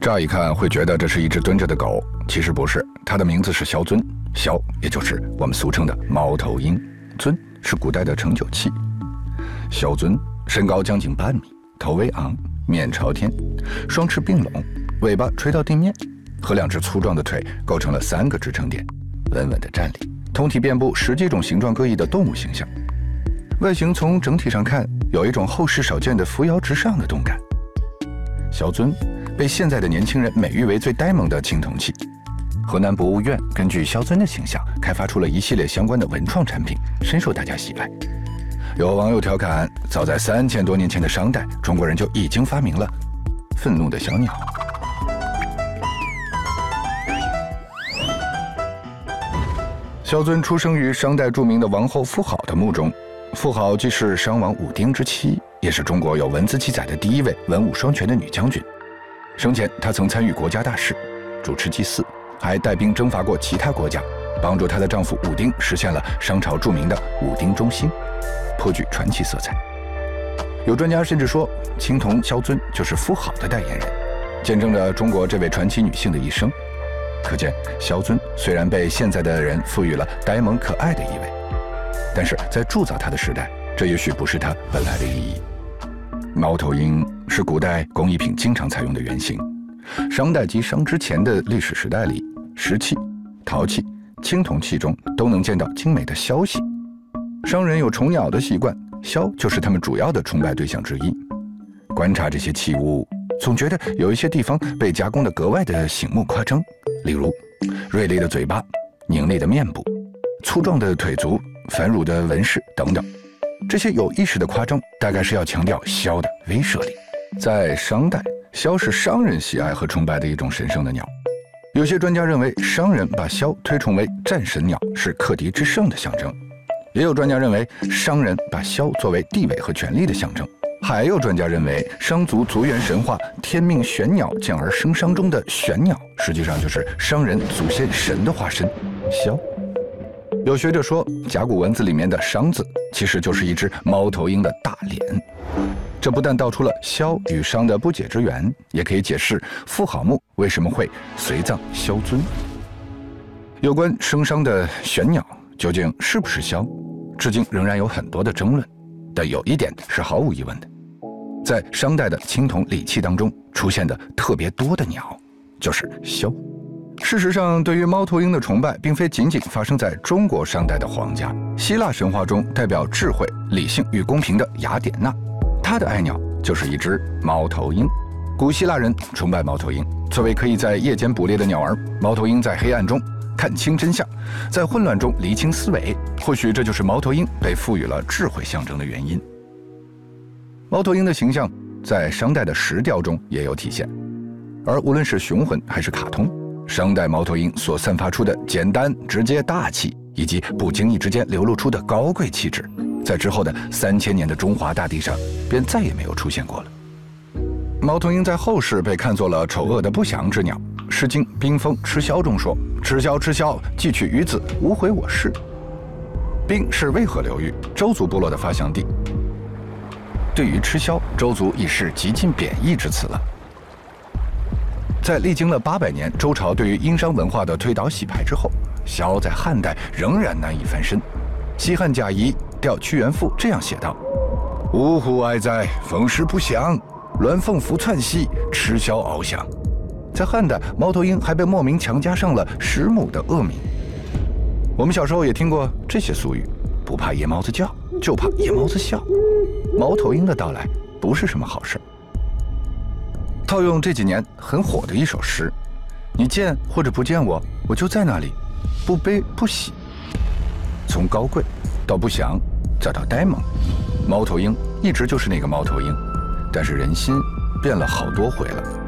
乍一看会觉得这是一只蹲着的狗，其实不是，它的名字是萧尊，萧也就是我们俗称的猫头鹰，尊是古代的盛酒器。萧尊身高将近半米，头微昂，面朝天，双翅并拢，尾巴垂到地面，和两只粗壮的腿构成了三个支撑点，稳稳地站立。通体遍布十几种形状各异的动物形象，外形从整体上看有一种后世少见的扶摇直上的动感。萧尊。被现在的年轻人美誉为最呆萌的青铜器。河南博物院根据萧尊的形象，开发出了一系列相关的文创产品，深受大家喜爱。有网友调侃：早在三千多年前的商代，中国人就已经发明了愤怒的小鸟。萧尊出生于商代著名的王后妇好的墓中，妇好既是商王武丁之妻，也是中国有文字记载的第一位文武双全的女将军。生前，她曾参与国家大事，主持祭祀，还带兵征伐过其他国家，帮助她的丈夫武丁实现了商朝著名的武丁中兴，颇具传奇色彩。有专家甚至说，青铜萧尊就是妇好的代言人，见证着中国这位传奇女性的一生。可见，萧尊虽然被现在的人赋予了呆萌可爱的意味，但是在铸造它的时代，这也许不是它本来的意义。猫头鹰是古代工艺品经常采用的原型。商代及商之前的历史时代里，石器、陶器、青铜器中都能见到精美的枭形。商人有虫鸟的习惯，枭就是他们主要的崇拜对象之一。观察这些器物，总觉得有一些地方被加工的格外的醒目夸张，例如锐利的嘴巴、凝厉的面部、粗壮的腿足、繁缛的纹饰等等。这些有意识的夸张，大概是要强调枭的威慑力。在商代，枭是商人喜爱和崇拜的一种神圣的鸟。有些专家认为，商人把枭推崇为战神鸟，是克敌制胜的象征；也有专家认为，商人把枭作为地位和权力的象征；还有专家认为，商族族源神话“天命玄鸟，降而生商”中的玄鸟，实际上就是商人祖先神的化身——枭。有学者说，甲骨文字里面的“商”字其实就是一只猫头鹰的大脸。这不但道出了萧与商的不解之缘，也可以解释妇好墓为什么会随葬萧尊。有关生商的玄鸟究竟是不是萧，至今仍然有很多的争论。但有一点是毫无疑问的，在商代的青铜礼器当中出现的特别多的鸟，就是萧。事实上，对于猫头鹰的崇拜，并非仅仅发生在中国商代的皇家。希腊神话中代表智慧、理性与公平的雅典娜，她的爱鸟就是一只猫头鹰。古希腊人崇拜猫头鹰，作为可以在夜间捕猎的鸟儿。猫头鹰在黑暗中看清真相，在混乱中厘清思维。或许这就是猫头鹰被赋予了智慧象征的原因。猫头鹰的形象在商代的石雕中也有体现，而无论是雄浑还是卡通。商代猫头鹰所散发出的简单、直接、大气，以及不经意之间流露出的高贵气质，在之后的三千年的中华大地上，便再也没有出现过了。猫头鹰在后世被看作了丑恶的不祥之鸟，《诗经·冰封·吃枭》中说：“吃枭，吃枭，既取鱼子，无回我室。”冰是渭河流域周族部落的发祥地，对于吃枭，周族已是极尽贬义之词了。在历经了八百年周朝对于殷商文化的推倒洗牌之后，萧在汉代仍然难以翻身。西汉贾谊调屈原赋这样写道：“呜呼哀哉，逢时不祥，鸾凤服窜兮，吃枭翱翔。”在汉代，猫头鹰还被莫名强加上了食母的恶名。我们小时候也听过这些俗语：“不怕夜猫子叫，就怕夜猫子笑。”猫头鹰的到来不是什么好事。套用这几年很火的一首诗：“你见或者不见我，我就在那里，不悲不喜。”从高贵到不祥，再到呆萌，猫头鹰一直就是那个猫头鹰，但是人心变了好多回了。